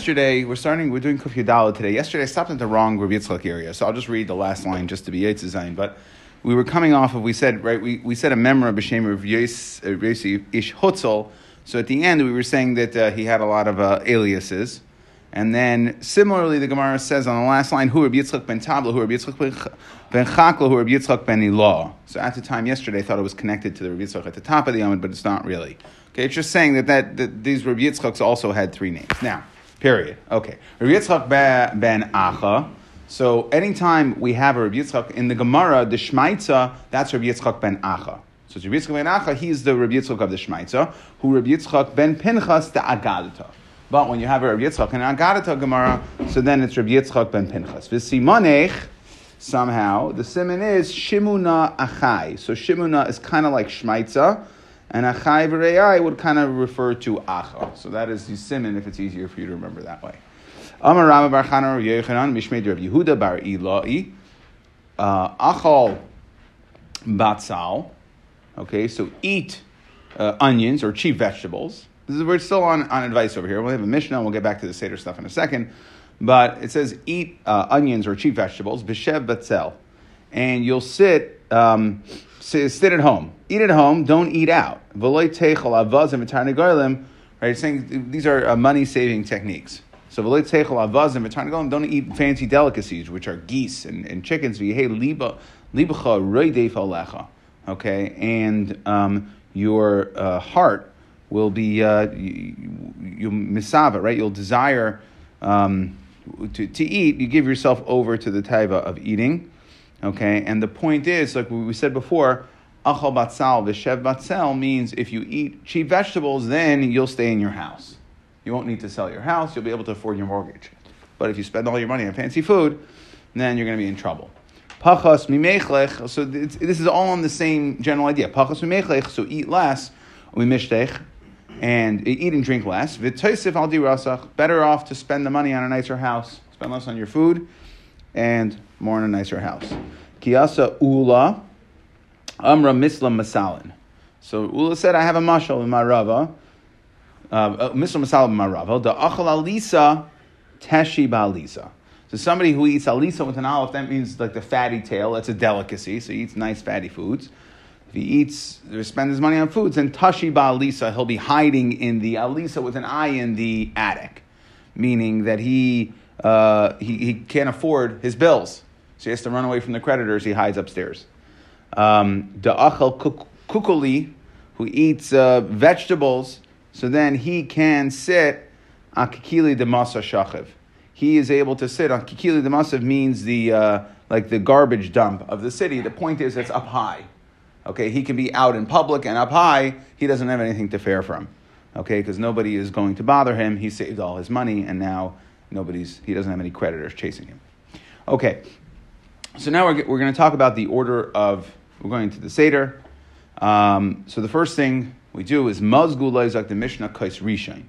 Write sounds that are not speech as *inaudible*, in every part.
yesterday, we're starting, we're doing Kuf today. Yesterday, I stopped at the wrong Rabbi Yitzchak area, so I'll just read the last line just to be Yitzchayin. But we were coming off of, we said, right, we, we said a memra b'shem of Yosi Ish Hutzel. So at the end, we were saying that uh, he had a lot of uh, aliases. And then similarly, the Gemara says on the last line, "Who Rabbi Yitzchak ben Tabla, who Rabbi Yitzchak ben Chakla, who Rabbi Yitzchak ben Ilah." So at the time yesterday, I thought it was connected to the Rabbi Yitzchak at the top of the Yomid, but it's not really. Okay, it's just saying that, that, that these Rabbi Yitzchaks also had three names. Now, period. Okay, Rabbi Yitzchak ben Acha. So anytime we have a Rabbi Yitzchak in the Gemara, the Shmaitza, that's Rabbi Yitzchak ben Acha. So Rabbi Yitzchak ben Acha, he's the Rabbi Yitzchak of the Shmaitza, who Rabbi Yitzchak ben Pinchas the Agadata. But when you have a Rabbi Yitzchak and Agadata Gemara, so then it's Rabbi Yitzchak ben Pinchas. V'simonech, somehow, the simon is Shimuna Achai. So Shimuna is kind of like Shmaitza, and Achai v'rei would kind of refer to Acha. So that is the simon if it's easier for you to remember that way. Amar Rama bar Chana Yechanan Mishmeid Rav Yehuda bar Ilai uh, Achal Batzal. Okay, so eat uh, onions or cheap vegetables. This is, we're still on, on advice over here. We'll have a Mishnah, and we'll get back to the Seder stuff in a second. But it says eat uh, onions or cheap vegetables, b'shev batzel. And you'll sit, um, sit, at home. Eat at home, don't eat out. Right, it's saying these are uh, money saving techniques. So don't eat fancy delicacies, which are geese and, and chickens. Okay, and um, your uh, heart will be uh, you misava, right? You'll desire um, to, to eat. You give yourself over to the taiva of eating, okay? And the point is, like we said before, achal batzal v'shev batzal means if you eat cheap vegetables, then you'll stay in your house. You won't need to sell your house. You'll be able to afford your mortgage. But if you spend all your money on fancy food, then you're going to be in trouble. Pachas mimechlech. So this is all on the same general idea. Pachas mimechlech. So eat less. Umishtech and eat and drink less. V'toisif al rasach, better off to spend the money on a nicer house, spend less on your food, and more on a nicer house. Kiyasa ula, amra misla masalin. So Ula said, I have a mashal in my rava. Uh, uh, misla masalin in my rava. The achal alisa teshi ba'alisa. So somebody who eats alisa with an olive, that means like the fatty tail. That's a delicacy. So he eats nice fatty foods. If he eats, or spends his money on foods, then Tashi ba Alisa, he'll be hiding in the Alisa with an eye in the attic, meaning that he, uh, he, he can't afford his bills. So he has to run away from the creditors, he hides upstairs. Um, Da'achal Kukuli, who eats uh, vegetables, so then he can sit Akikili de Masa Shachiv. He is able to sit on Kikili de Masav means the uh, like the garbage dump of the city. The point is it's up high. Okay, he can be out in public and up high, he doesn't have anything to fare from. Okay, because nobody is going to bother him. He saved all his money, and now nobody's, he doesn't have any creditors chasing him. Okay, so now we're, we're going to talk about the order of, we're going to the Seder. Um, so the first thing we do is Mazgu Leizak the Mishnah Kais Rishain.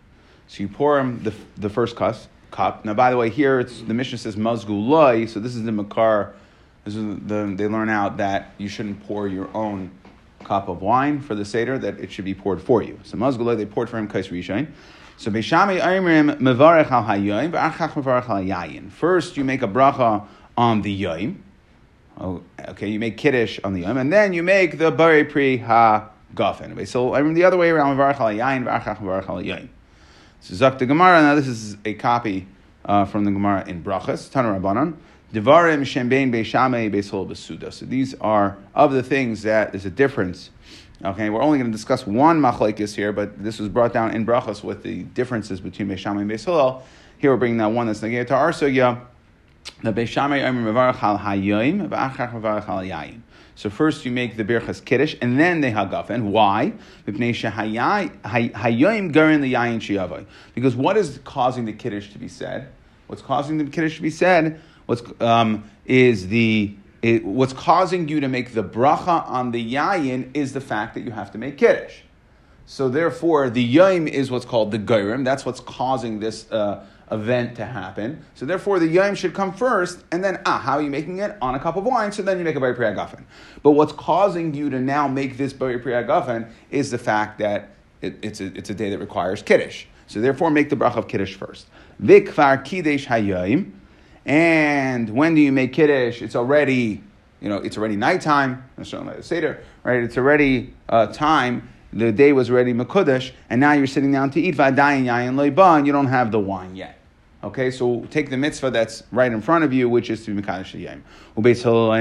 So you pour him the, the first cup. cup. Now, by the way, here it's, the Mishnah says Mazgu Loi, so this is the Makar this is the, they learn out that you shouldn't pour your own cup of wine for the Seder, that it should be poured for you. So Mazgullah, they poured for him Kais Rishain. So Beishami Ayrim Mevarech al Hayyim, al Yayin. First, you make a bracha on the Yom. Oh, okay, you make Kiddush on the Yom, and then you make the Bari Pri Ha Gafen. So I mean the other way around, Mevarech Yayin, V'achach Mevarech Yayin. So Zak the Gemara, now this is a copy uh, from the Gemara in Brachas, Tanur Rabbanon. Devarim Shembein Beishamei Beisol Besuda. So these are of the things that there's a difference. Okay, we're only going to discuss one machlekes here, but this was brought down in brachas with the differences between Beishamei and Beisol. Here we're bringing down one that's negated to our sugya. The Beishamei Omer Mevarach Al Hayoim, V'achach Mevarach. So first you make the birchas kiddush, and then the hagafen. Why? Because what is causing the kiddush to be said? What's causing the kiddush to be said what's um, is the it, what's causing you to make the bracha on the yayin is the fact that you have to make kiddush. So therefore, the yaim is what's called the gairim. That's what's causing this uh, event to happen. So therefore, the yaim should come first, and then ah, how are you making it on a cup of wine? So then you make a bari priyagafen. But what's causing you to now make this bari priyagafen is the fact that it, it's a it's a day that requires kiddush. So therefore, make the bracha of kiddush first. Vikvar kiddush hayayim. And when do you make kiddush? It's already, you know, it's already nighttime. Seder, right? It's already uh, time. The day was already mekudesh, and now you're sitting down to eat vadayin yayin leiba, and you don't have the wine yet. Okay, so take the mitzvah that's right in front of you, which is to be mekadosh yayim. Ubeis hillel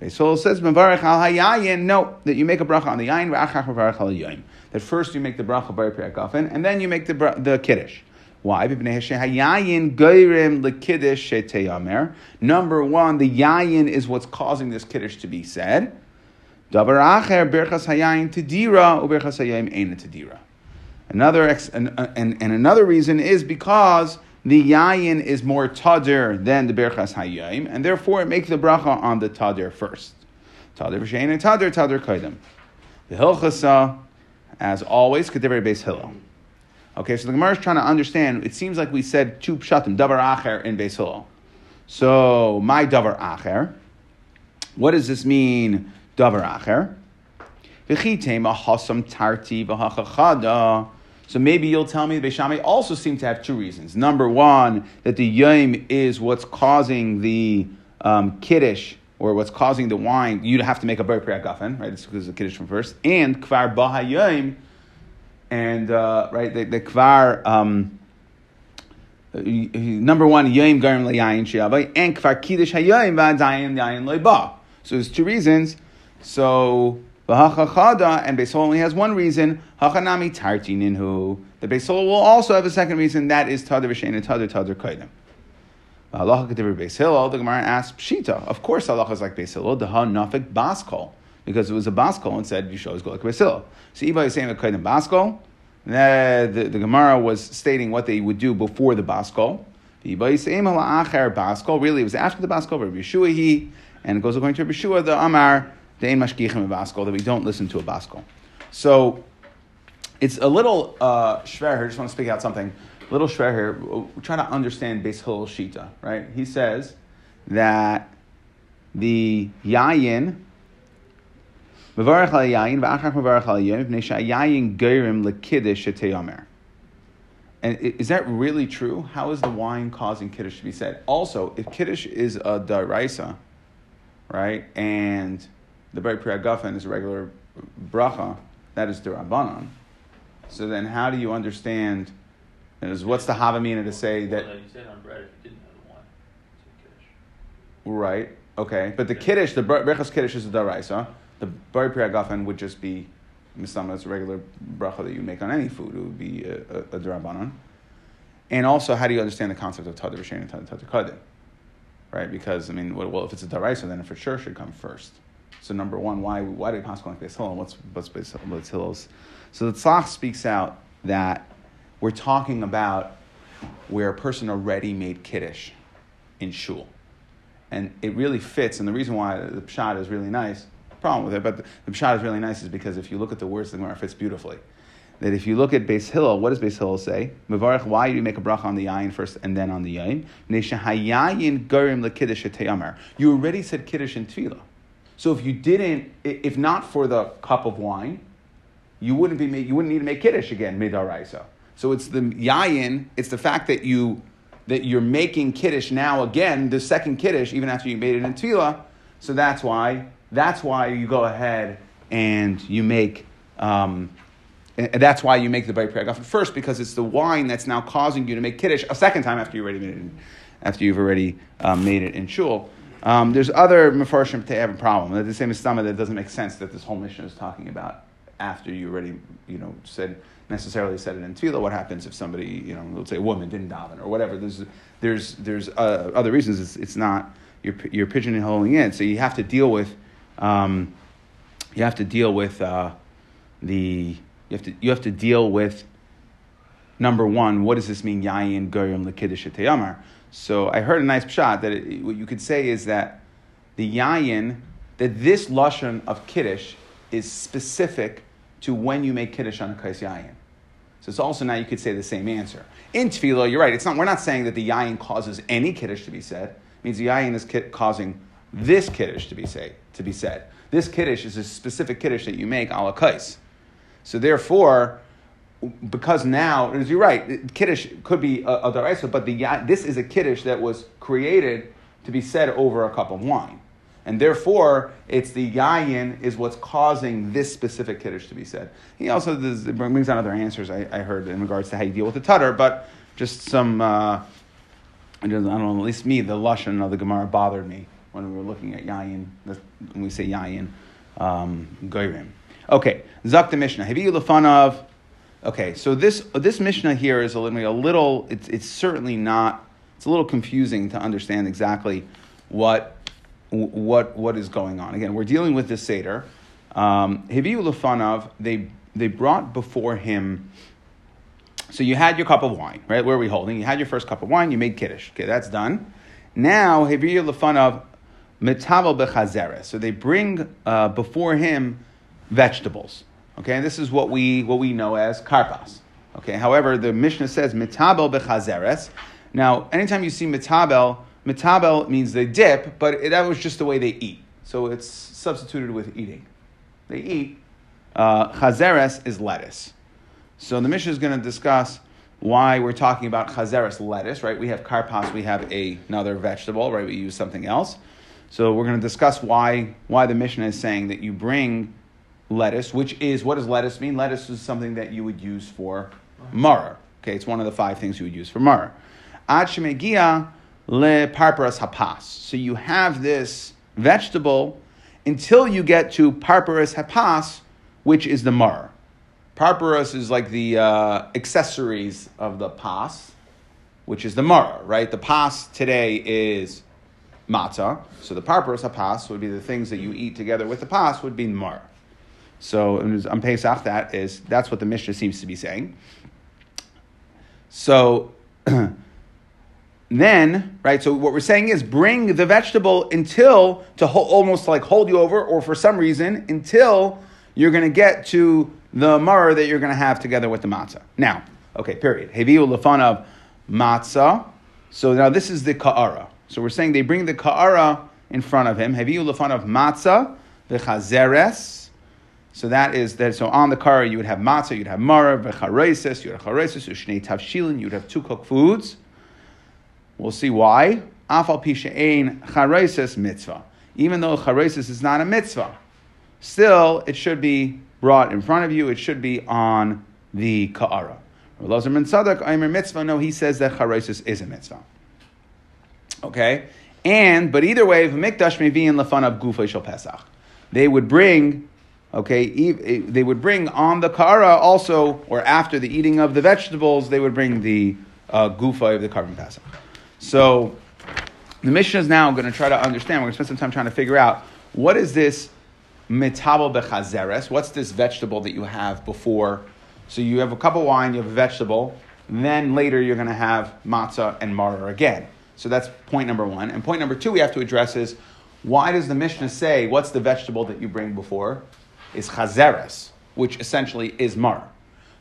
Beis Hillel says mevarich al hayayin. No, that you make a bracha on the yayin v'achach al. That first you make the bracha by Gafen, and then you make the the kiddush. Why? Number one, the yayin is what's causing this kiddush to be said. Another ex, and, and, and another reason is because the yayin is more tadir than the berchas hayayim, and therefore it makes the bracha on the tadir first. Tadir v'shein and tadir tadir kaidem. The hilchasa, as always, kedivri base hillel. Okay, so the Gemara is trying to understand. It seems like we said two pshatim, davar acher in Beis Hillel. So my davar acher. What does this mean, davar acher? So maybe you'll tell me the Beishamai also seem to have two reasons. Number one, that the yom is what's causing the um, kiddush or what's causing the wine. You'd have to make a bar gafen, right? It's because the kiddush from first. And kvar bahayim and uh, right the, the kvar. Um, number one, yom garim leyayin shiavai, and kvar kiddush hayayim v'adayin yayin leiba. So there's two reasons. So v'hachachada, and Beisol only has one reason. Hachanami tarti ninhu. The Beisol will also have a second reason. That is tadir v'shein tadir tadir kaidem. Allah Kedir Beis Hillel, the Gemara asks Pshita. Of course, Allah is like Beis Hillel. The Ha Nafik Baskol because it was a baskol and said you should always go like Basil. So Iba is saying a kaidim baskol. The, the, the Gemara was stating what they would do before the baskol. Really, it was after the baskol. Rabbi Yeshua he, and it goes according to Yeshua the Amar the ein mashkichim baskol that we don't listen to a baskol. So it's a little uh, shver here. I just want to speak out something. A little shver here. We're trying to understand Beis Hillel Shita. Right? He says that the yayin Mevarach al yayin v'achach mevarach al yayin v'nei shayayin geirim lekiddush. And is that really true? How is the wine causing kiddush to be said? Also, if kiddush is a daraisa, right, and the Bari Priyagafen is a regular bracha, that is derabanan. So then, how do you understand? Is what's the havamina to say that? Well, said on bread if you didn't have the wine, it's kiddush. Right. Okay, but the kiddush, the brachas kiddush is a daraisa. The bari gafen would just be misama, it's a regular bracha that you make on any food. It would be a, a, a. And also, how do you understand the concept of tadir v'shein and tadir kadim? Right? Because, I mean, well, if it's a daraisa, then it for sure should come first. So, number one, why, why did Pascal like Beis Hillel? What's, what's Beis what's Hillel's? So, the Tzlach speaks out that we're talking about where a person already made Kiddush in shul. And it really fits, and the reason why the pshat is really nice problem with it, but the, Pshat is really nice is because if you look at the words, the Gemara fits beautifully. That if you look at Beis Hillel, what does Beis Hillel say? Mevarech, why do you make a bracha on the yayin first and then on the yayin? You already said kiddush in tefillah. So if you didn't, if not for the cup of wine, you wouldn't be you wouldn't need to make kiddush again midaraisa. So it's the yayin. It's the fact that you that you're making kiddush now again, the second kiddush, even after you made it in tefillah. So that's why that's why you go ahead and you make. Um, and that's why you make the bayit priyagafen first because it's the wine that's now causing you to make kiddush a second time after you already made it, in, after you've already um, made it in shul. Um, there's other mefarshim to have a problem. The same as stomach that doesn't make sense that this whole mission is talking about after you already you know said necessarily said it in tefillah. What happens if somebody you know let's say a woman didn't daven or whatever? There's there's there's uh, other reasons. It's, it's not you're you're pigeonholing in. So you have to deal with um, you have to deal with uh, the you have to you have to deal with number one. What does this mean? Yayin goyim lekiddush teyamar. So I heard a nice pshat that it, what you could say is that the yayin that this lashon of kiddush is specific to when you make kiddush on a kais yayin. So it's also now you could say the same answer. In tefillah, you're right. It's not. We're not saying that the yayin causes any kiddush to be said. It means the yayin is causing this kiddush to be say, to be said. This kiddush is a specific kiddush that you make a la kais. So therefore, because now, as you're right, kiddush could be a, a daraisa, but the this is a kiddush that was created to be said over a cup of wine, and therefore it's the yayin is what's causing this specific kiddush to be said. He also does, brings on other answers I, I, heard in regards to how you deal with the tutter, but just some. Uh, I don't know. At least me, the lashon of the Gemara bothered me when we were looking at yayin. When we say yayin, um, goyrim. Okay, zak the Mishnah. Of? Okay, so this this Mishnah here is a little, a little it's, it's certainly not, it's a little confusing to understand exactly what, what, what is going on. Again, we're dealing with the Seder. Um, Lefanav, they, they brought before him, so you had your cup of wine, right? Where are we holding? You had your first cup of wine, you made Kiddush. Okay, that's done. Now, Heviyu Lefanav, Metavel Bechazeres. So they bring uh, before him vegetables. Okay, and this is what we what we know as karpas. Okay, however, the Mishnah says mitabel bechazeres. Now, anytime you see mitabel, mitabel means they dip, but it, that was just the way they eat. So it's substituted with eating. They eat. Uh, chazeres is lettuce. So the Mishnah is going to discuss why we're talking about chazeres lettuce, right? We have karpas, we have a, another vegetable, right? We use something else. So we're going to discuss why, why the Mishnah is saying that you bring lettuce, which is what does lettuce mean? Lettuce is something that you would use for mar. Okay, it's one of the five things you would use for mar. Ad shemegia le parparas hapas. So you have this vegetable until you get to parparas hapas, which is the mar. Parparas is like the uh, accessories of the pas, which is the mara, right? The pas today is matzah, so the parparas hapas would be the things that you eat together with the pas would be mar. So on Pesach, that is that's what the Mishnah seems to be saying. So *clears throat* then, right? So what we're saying is bring the vegetable until to ho- almost like hold you over, or for some reason until you're going to get to the maror that you're going to have together with the matzah. Now, okay, period. Heviu lefan of matzah. So now this is the ka'ara. So we're saying they bring the ka'ara in front of him. Heviu lefan of matzah, the chazeres. So that is that. So on the kara, you would have matzah, you'd have mara, v'charesis, you'd have charesis, ushnei tavshilin, you'd have two cooked foods. We'll see why. Afal pisha ein charesis mitzvah. Even though charesis is not a mitzvah, still it should be brought in front of you. It should be on the ka'ara. Sadak, Aimer mitzvah. No, he says that charesis is a mitzvah. Okay, and but either way, v'mikdash mevi'in lefanav gufay shel pesach. They would bring Okay, they would bring on the kara also, or after the eating of the vegetables, they would bring the uh, gufa of the korban pesach. So the mission is now going to try to understand. We're going to spend some time trying to figure out what is this metabel bechazeres? What's this vegetable that you have before? So you have a cup of wine, you have a vegetable, then later you're going to have matzah and maror again. So that's point number one. And point number two we have to address is why does the Mishnah say what's the vegetable that you bring before? is chazeres, which essentially is mar.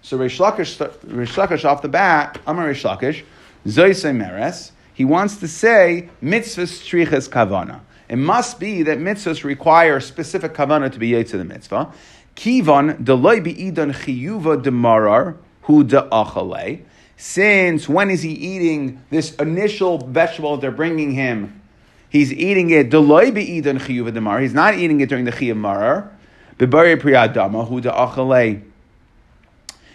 So Rish Lakish, off the bat, Amar Rish Lakish, Meres, he wants to say mitzvahs striches kavana. It must be that mitzvahs require specific kavana to be yetz the mitzvah. Kivan deloy be'idan chiyuva demarar hu de'achale. Since when is he eating this initial vegetable they're bringing him? He's eating it. He's not eating it during the chiyuv marar.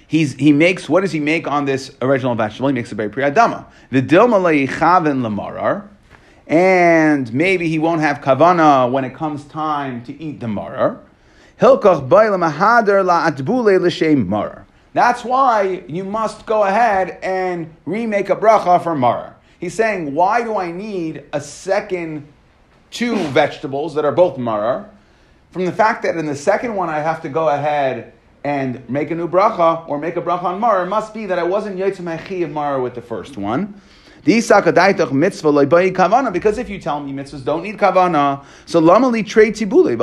He's, he makes, what does he make on this original vegetable? He makes a very priyadama. The dilma leichavin lamarar. And maybe he won't have kavana when it comes time to eat the marar. Hilkach mahader la marar. That's why you must go ahead and remake a bracha for Mara. He's saying, why do I need a second two vegetables that are both Mara? from the fact that in the second one I have to go ahead and make a new bracha or make a bracha on Mar, it must be that I wasn't Yotzim of Mara with the first one. Because if you tell me mitzvahs don't need kavana, so lamali trade tibule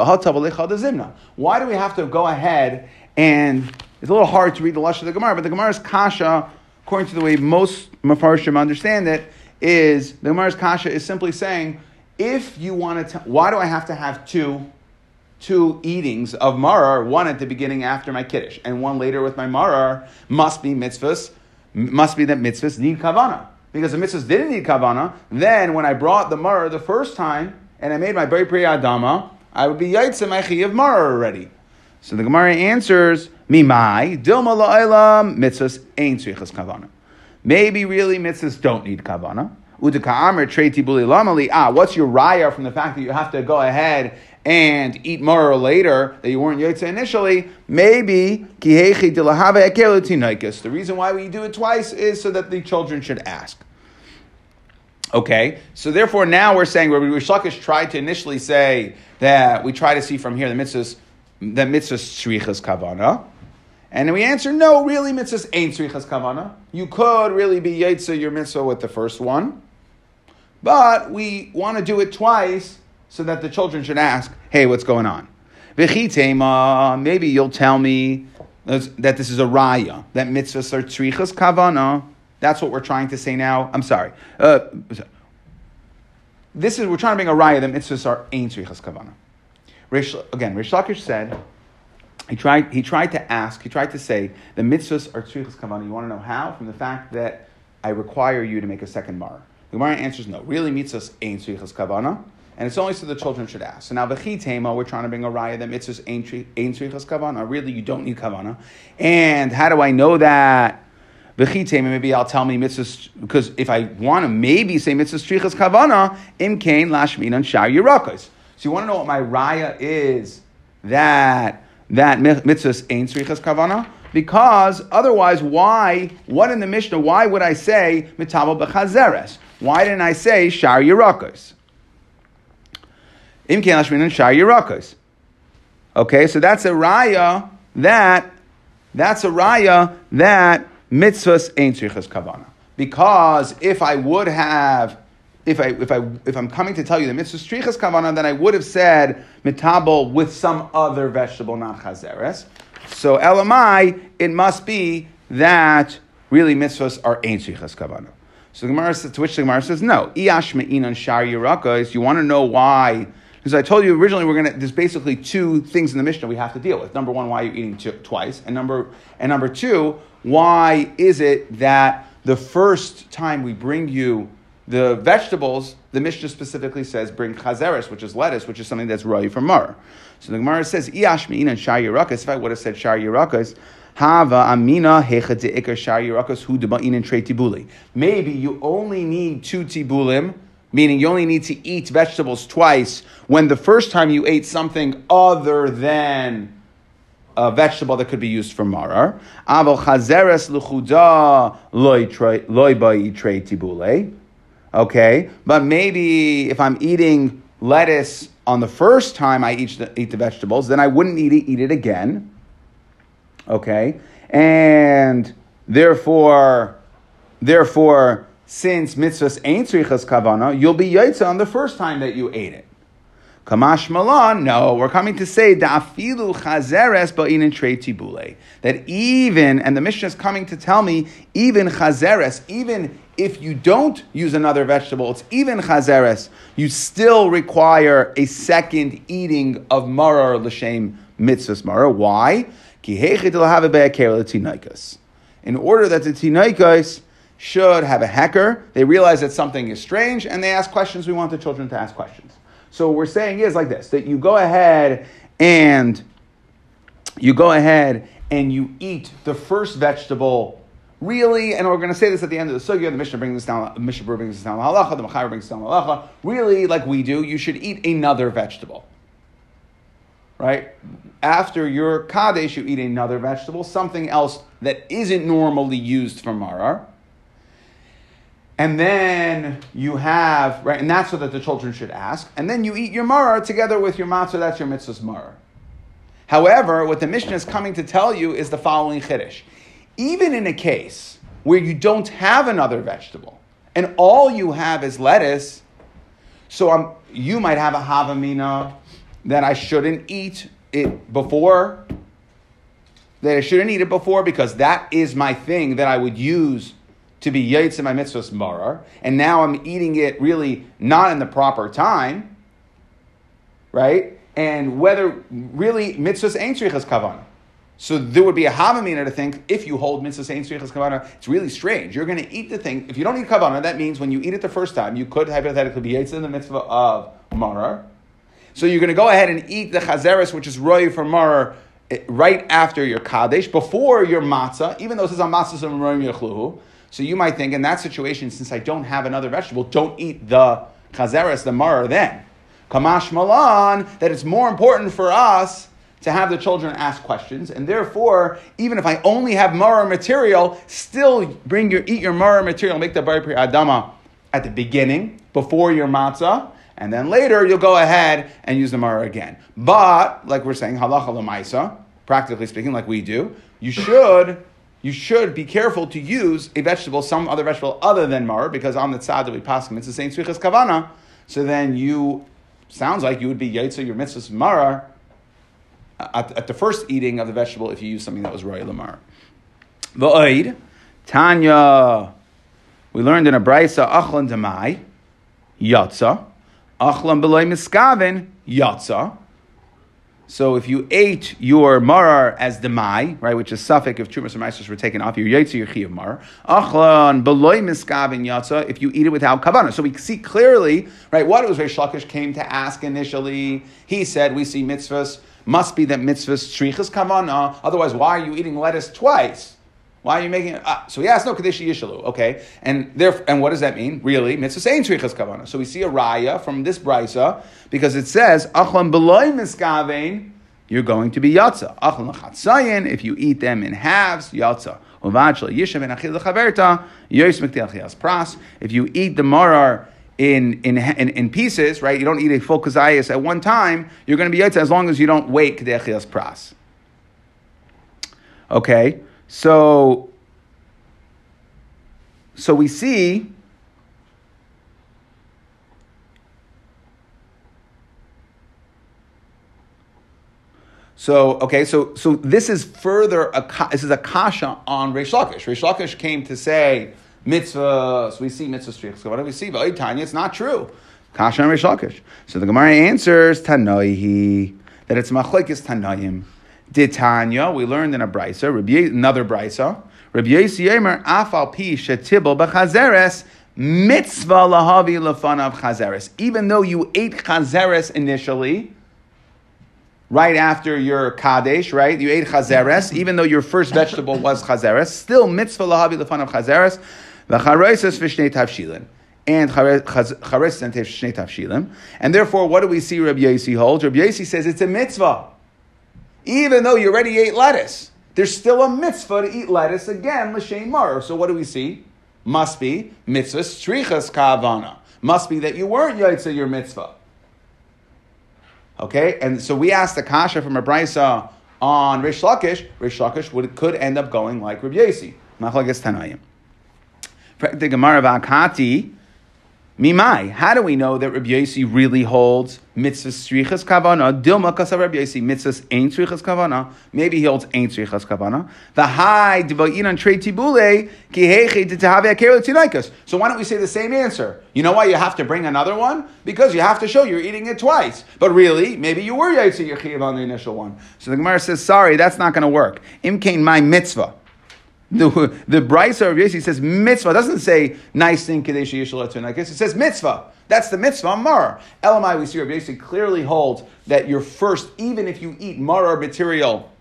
Why do we have to go ahead and it's a little hard to read the lush of the Gemara, but the Gemara's kasha, according to the way most mafarshim understand it, is the Gemara's kasha is simply saying, if you want to, why do I have to have two two eatings of marar, one at the beginning after my kiddush and one later with my marar, must be mitzvahs, must be that mitzvahs need kavana. Because the mitzvahs didn't need kavana, then when I brought the marar the first time and I made my bari pri adama, I would be yaitse my of marar already. So the Gemara answers, Mimai, dilma la'ilam, mitzvahs ain't tzrichas kavana. Maybe really mitzvahs don't need kavana. Udika trei tibuli lamali. Ah, what's your raya from the fact that you have to go ahead and eat more later that you weren't yotze initially? Maybe kihechi dilahave ekelutinoikus. The reason why we do it twice is so that the children should ask. Okay, so therefore now we're saying where Rish Lakish tried to initially say that we try to see from here the mitzvahs, the mitzvahs shrichas kavana. And we answer, no, really, mitzvahs ain't srichas kavana. You could really be yetsa your mitzvah with the first one, but we want to do it twice so that the children should ask, hey, what's going on? Maybe you'll tell me that this is a raya, that mitzvahs are tzrichas kavana. That's what we're trying to say now. I'm sorry. Uh, this is, we're trying to bring a raya that mitzvahs are ain't tzrichas kavana. Rish, again, Rish Lakish said, he tried, he tried to ask, he tried to say, the mitzvahs are tzrichas kavana. You want to know how? From the fact that I require you to make a second mar. The Gemara answers no. Really, mitzvahs ain't tzrichas kavana. And it's only so the children should ask. So now, tema, we're trying to bring a raya that mitzvahs ain't tzrichas kavana. Really, you don't need kavana. And how do I know that? V'chitema, maybe I'll tell me mitzvahs, because if I want to maybe say mitzvahs strichas kavana, imkain lashminan shar. So you want to know what my raya is that that mitzvahs ain't strichas kavana? Because otherwise, why, what in the Mishnah, why would I say mitabel b'chazeres? Why didn't I say shar yirakas? Imkain lashminan shar yirakas. Okay, so that's a raya that, that's a raya that mitzvahs ain't tzrichas kavana. Because if I would have, if I if I if I'm coming to tell you the mitzvahs tzrichas kavana, then I would have said mitabel with some other vegetable, not chazeres. So elamai, it must be that really mitzvahs are ain't tzrichas kavana. So the Gemara to which the Gemara says no. Iash me'inan shar yirakas. You want to know why? Because I told you originally we're gonna. There's basically two things in the Mishnah we have to deal with. Number one, why you're eating two, twice, and number and number two, why is it that the first time we bring you the vegetables, the Mishnah specifically says bring chazeres, which is lettuce, which is something that's roy from mar. So the Gemara says, Iash and shar yirakas. If I would have said shar yirakas, Hava amina hecha de'ikar shar yirakas hu deba'in and tre tibuli. Maybe you only need two tibulim, meaning you only need to eat vegetables twice when the first time you ate something other than a vegetable that could be used for marar. Aval chazeres luchuda loy trei tibule. Okay, but maybe if I'm eating lettuce on the first time I eat the, eat the vegetables, then I wouldn't eat it, eat it again. Okay, and therefore, therefore, since mitzvahs ain't tzrichas kavana, you'll be yaitza on the first time that you ate it. Kamash Malan, no, we're coming to say da'afilu chazeres ba'inin trei tibule. That even, and the Mishnah is coming to tell me, even chazeres, even if you don't use another vegetable, it's even chazeres, you still require a second eating of marar l'shem mitzvahs marar. Why? In order that the tinaikas should have a hacker, they realize that something is strange, and they ask questions. We want the children to ask questions. So we're saying is like this: that you go ahead and you go ahead and you eat the first vegetable really, and we're going to say this at the end of the sugya. The Mishnah brings this down. The Mishnah brings this down. Halacha. The Mechaber brings this down. Halacha. Really, like we do, you should eat another vegetable. Right after your kadesh, you eat another vegetable, something else that isn't normally used for marar. And then you have, right, and that's so that the children should ask. And then you eat your maror together with your matzah, that's your mitzvah's maror. However, what the Mishnah is coming to tell you is the following chiddush. Even in a case where you don't have another vegetable, and all you have is lettuce, so I'm, you might have a havamina that I shouldn't eat it before, that I shouldn't eat it before because that is my thing that I would use to be yaitz in my mitzvahs marar, and now I'm eating it really not in the proper time, right? and whether really mitzvahs ain't tzrichas kavana. So there would be a havamina to think if you hold mitzvahs ain't tzrichas kavana, it's really strange. You're going to eat the thing. If you don't eat kavana, that means when you eat it the first time, you could hypothetically be yaitz in the mitzvah of marar. So you're going to go ahead and eat the chazeres, which is roy for marar, eh, right after your kadesh, before your matzah, even though this is on matzah of yachluhu. So you might think in that situation, since I don't have another vegetable, don't eat the chazeres, the marar then. Kamash malan, that it's more important for us to have the children ask questions, and therefore, even if I only have marar material, still bring your eat your marar material, make the bar adama at the beginning before your matzah, and then later you'll go ahead and use the marar again. But like we're saying, halacha lemaisa, practically speaking, like we do, you should you should be careful to use a vegetable, some other vegetable other than mar, because on the tzad that we pass it's the same svichas kavana. So then you sounds like you would be yaitza your mitzvahs mara at, at, the first eating of the vegetable if you use something that was royal lamar. V'oid, Tanya, we learned in a brisa achlan demai, yatza, achlan beloy miskaven, yatza. So if you ate your marar as the mai, right, which is suffix if trumas or maestros were taken off, your yaitza your chiyav marar. Achlan beloy miskavin yatza if you eat it without kavana. So we see clearly, right, what it was Reish Lakish came to ask initially. He said, we see mitzvahs must be that mitzvahs strichas kavana. Otherwise, why are you eating lettuce twice? Why are you making it? Uh, so he asked, no, Kadesh Yishalu. Okay. And there, and what does that mean? Really? Mitzvah saying Trichas Kavana. So we see a raya from this brisa because it says, Achlan Beloy Miskavein, you're going to be Yatza. Achlan Lachatzayin, if you eat them in halves, Yatza. If you eat the marar in, in, in, in, pieces, right, you don't eat a full kazayas at one time, you're going to be Yatza as long as you don't wait Kedechias Pras. Okay. So, so we see So okay, so so this is further a this is a kasha on Reish Lakish. Reish Lakish came to say mitzvah. So we see mitzvah strichs. What do we see? But it's not true. Kasha on Reish Lakish. So the Gemara answers Tanoihi that it's machlekes Tanoim. Ditanya, we learned in a brisa, another brisa. Rabbi Yemer, afal pi shetibel b'chazeres, mitzvah lahavi lefanav chazeres. Even though you ate chazeres initially, right after your kadesh, right? You ate chazeres, even though your first vegetable was chazeres, still mitzvah lahavi lefanav chazeres, v'charoises v'shnei tavshilin. And chares and shnei tavshilim. And therefore, what do we see Rabbi Yossi holds? Rabbi Yossi says it's a mitzvah even though you already ate lettuce. There's still a mitzvah to eat lettuce again, l'shem mar. So what do we see? Must be mitzvah strichas kavana. Must be that you weren't yaitza your mitzvah. Okay, and so we asked the kasha from a brisa on Rish Lakish. Rish Lakish would, could end up going like Rabbi Yossi. Machlagas Tanayim. The Gemara Vakati Mimai, how do we know that Rabbi Yossi really holds mitzvah strichas kavana? Dilma kasav Rabbi Yossi mitzvahs ain't strichas kavana. Maybe he holds ain't strichas kavana. The high on trade tibule kiheche tinaikas. So why don't we say the same answer? You know why you have to bring another one? Because you have to show you're eating it twice. But really, maybe you were Yossi Yechiv on the initial one. So the Gemara says, sorry, that's not going to work. Imkain my mitzvah. The, the Brisa of Yossi says mitzvah. It doesn't say nice thing Kadesh Yishal I guess it says mitzvah. That's the mitzvah, mar. Elamai, we see Rabbi Yossi clearly holds that your first, even if you eat marar material,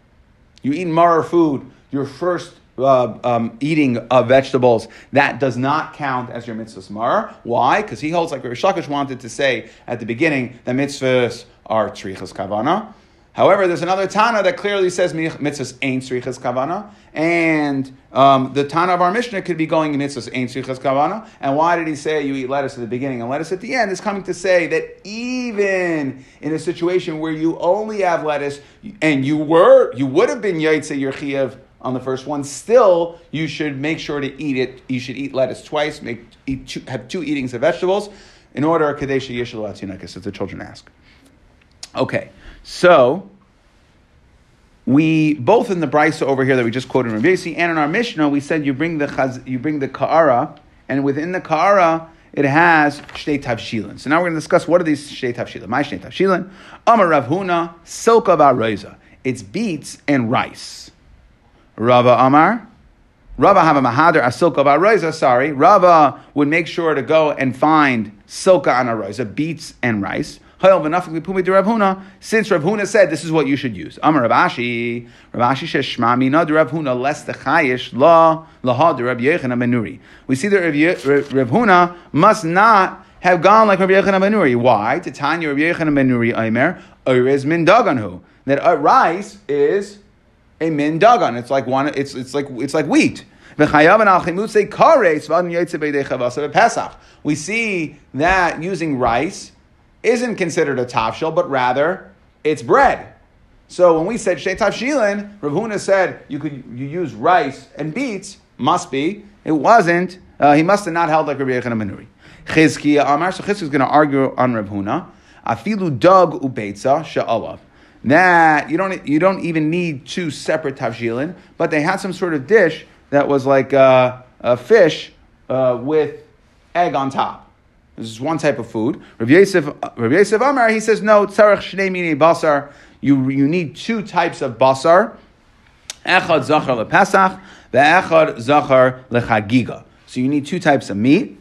you eat marar food, your first uh, um, eating of vegetables, that does not count as your mitzvahs mar. Why? Because he holds like Rabbi Shakish wanted to say at the beginning that mitzvahs are trichas kavana. However, there's another Tana that clearly says mitzvahs ain't srichas kavana, and um, the Tana of our Mishnah could be going mitzvahs ain't srichas kavana. And why did he say you eat lettuce at the beginning and lettuce at the end? Is coming to say that even in a situation where you only have lettuce and you were you would have been yaitse your on the first one, still you should make sure to eat it. You should eat lettuce twice. Make eat two, have two eatings of vegetables in order kadesha yishal as the children ask. Okay. So, we both in the brisa over here that we just quoted in Rabbi and in our Mishnah, we said you bring the chaz, you bring the kaara, and within the kaara it has shtei tavshilin. So now we're going to discuss what are these shtei tavshilin. My shtei tavshilin. Amar Rav Huna, silka ba'roiza. It's beets and rice. Rava Amar, Rava have a mahadr asilka ba'roiza, sorry. Rava would make sure to go and find silka on a beets and rice. Since Rav Huna said this is what you should use. Amar Rav Ashi, says Shma mina Rav Huna less the chayish la laha Rav Yechon Benuri. We see that Rav Huna must not have gone like Rav Yechon Benuri. Why? To Tanya Rav Yechon Benuri Aimer, Uriz min daganhu. That rice is a min dagan. It's like one. It's it's like it's like wheat. We see that using rice isn't considered a tafshil, but rather it's bread. So when we said tafshilin, Rav Huna said you could you use rice and beets. Must be. It wasn't. Uh, he must have not held like Rabbi Yechon Manuri. Chizkiya Amar. So Chizkiya is going to argue on Rav Huna. Afilu dog ubeitza she'alav. That you don't you don't even need two separate tavshilin, but they had some sort of dish that was like uh, a fish uh, with egg on top. This is one type of food. Rabbi Yosef, uh, Rabbi Yosef Amar, he says, no, tzarech shnei mini basar. You, you need two types of basar. Echad zachar lepesach, ve'echad zachar lechagiga. So you need two types of meat.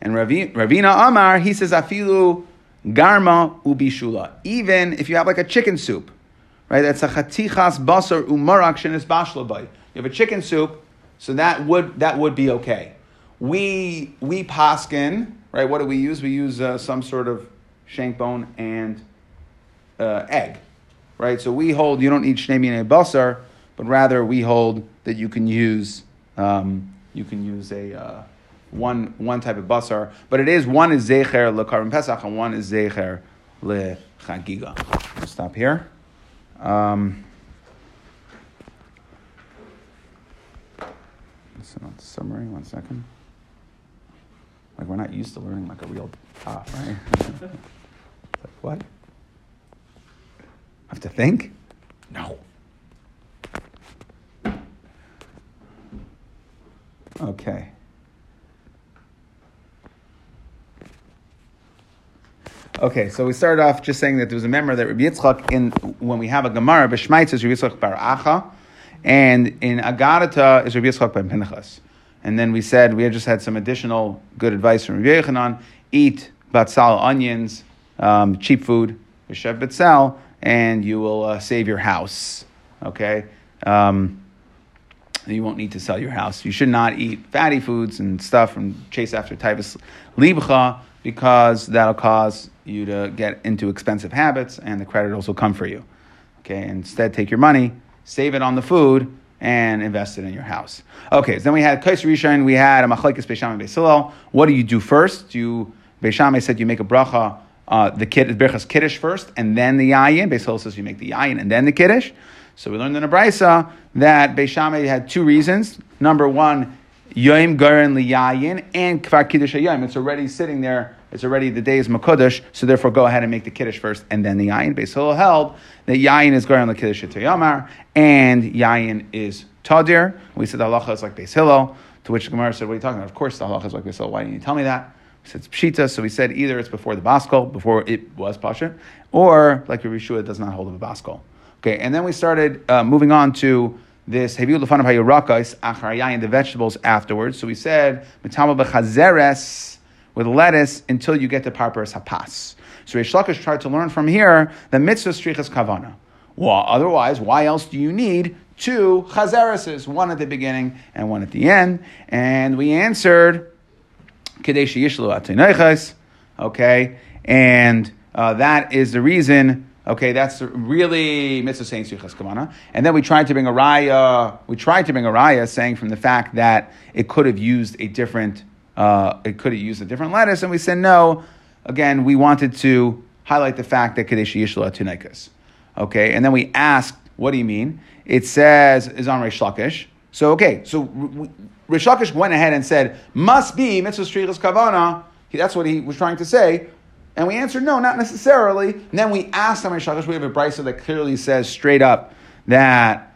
And Ravina Amar, he says, afilu garma ubishula. Even if you have like a chicken soup, right? That's a chatichas basar umarak shenis bashlabai. You have a chicken soup, so that would, that would be okay. We, we paskin, right? What do we use? We use uh, some sort of shank bone and uh, egg, right? So we hold you don't eat shnei basar, but rather we hold that you can use um, you can use a uh, one one type of basar, but it is one is zecher lekarim pesach and one is zecher lechagiga. We'll stop here. Um, not the summary. One second. Like we're not used to learning like a real top, right? *laughs* like what? Have to think? No. Okay. Okay, so we started off just saying that there was a member that Rabbi Yitzchak in when we have a Gemara, B'Shmaitz is Rabbi Yitzchak Bar Acha, and in Agadata is Rabbi Yitzchak Ben Pinchas. And then we said we had just had some additional good advice from Rabbi Yechanan: eat batzal onions, um, cheap food, Yeshev batzal, and you will uh, save your house. Okay. Um, you won't need to sell your house. You should not eat fatty foods and stuff and chase after typhus libcha because that'll cause you to get into expensive habits and the creditors will come for you. Okay, instead take your money, save it on the food, and invest it in your house. Okay, so then we had Kais Rishon, we had a Machlekes Beisham Beisilel. What do you do first? Do you, Beisham said you make a bracha, uh, the kid, Berchas Kiddush first, and then the Yayin. Beisilel says you make the Yayin and then the Kiddush. So we learned in the Brisa that Beisham had two reasons. Number one, Yoim Garin Liyayin and Kvar Kiddush Yom. It's already sitting there. It's already the day is Makodesh, so therefore go ahead and make the Kiddush first and then the Yayin. Beis Hillel held that Yayin is going on the Kiddush to Yamar and Yayin is Tadir. We said the halacha is like Beis to which the Gemara said, What are you talking about? Of course the halacha is like Beis Hillel. Why didn't you tell me that? We said it's Pshita, so we said either it's before the Baskol, before it was Pasha, or like Rabbi Shua, it does not hold of a Baskol. Okay, and then we started uh, moving on to this Heviu Lefanav Hayurakais Acharayayin, the vegetables afterwards. So we said Mitamal Bechazeres with lettuce until you get to Parparas Hapas. So Reish Lakish tried to learn from here the mitzvah strichas kavana. Well, otherwise, why else do you need two chazereses, one at the beginning and one at the end? And we answered Kadesh Yishlu Okay, and uh, that is the reason Okay, that's really mitzvah saying suchas kamana. And then we tried to bring a raya. We tried to bring a raya saying from the fact that it could have used a different, uh, it could have used a different lettuce, and we said no. Again, we wanted to highlight the fact that kadesh yishla tunikas. Okay, and then we asked, what do you mean? It says is on Reish Lakish. So okay, so Reish Lakish went ahead and said must be mitzvah strichas kavana. That's what he was trying to say. And we answered, no, not necessarily. And then we asked Amar Shakash, we have a brisa that clearly says straight up that